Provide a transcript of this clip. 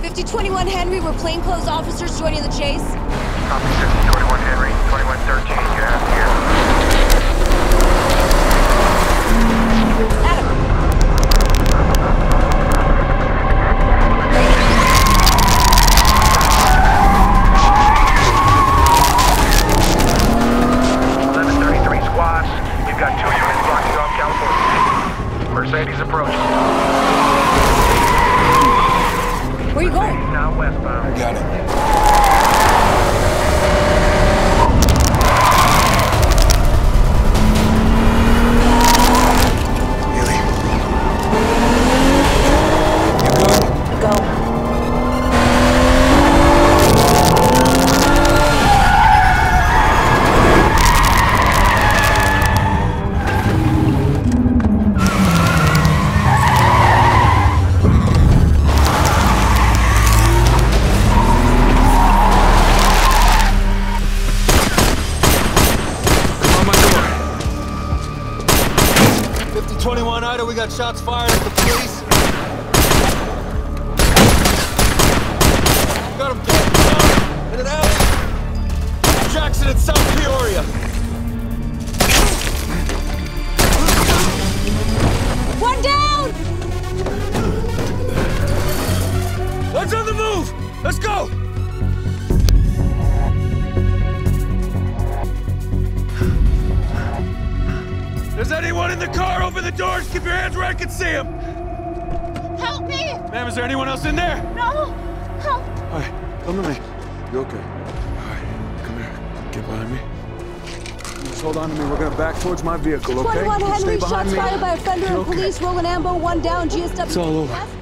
5021 Henry, were plainclothes officers joining the chase? Copy 5021 Henry, 2113, you have here. Adam, Eleven thirty-three squads. We've got two units blocking off California. Mercedes approaching. Got it. 5021 Ida, we got shots fired at the police. Got him down in an alley. Jackson in South Peoria. One down! Let's on the move! Let's go! There's anyone in the car? Open the doors! Keep your hands where I can see them! Help me! Ma'am, is there anyone else in there? No! Help! All right, come to me. You okay? All right, come here. Get behind me. Just hold on to me. We're gonna back towards my vehicle, okay? 21 You stay Henry, shots fired by a fender and okay? police, rolling ambo, one down, GSW. It's all over.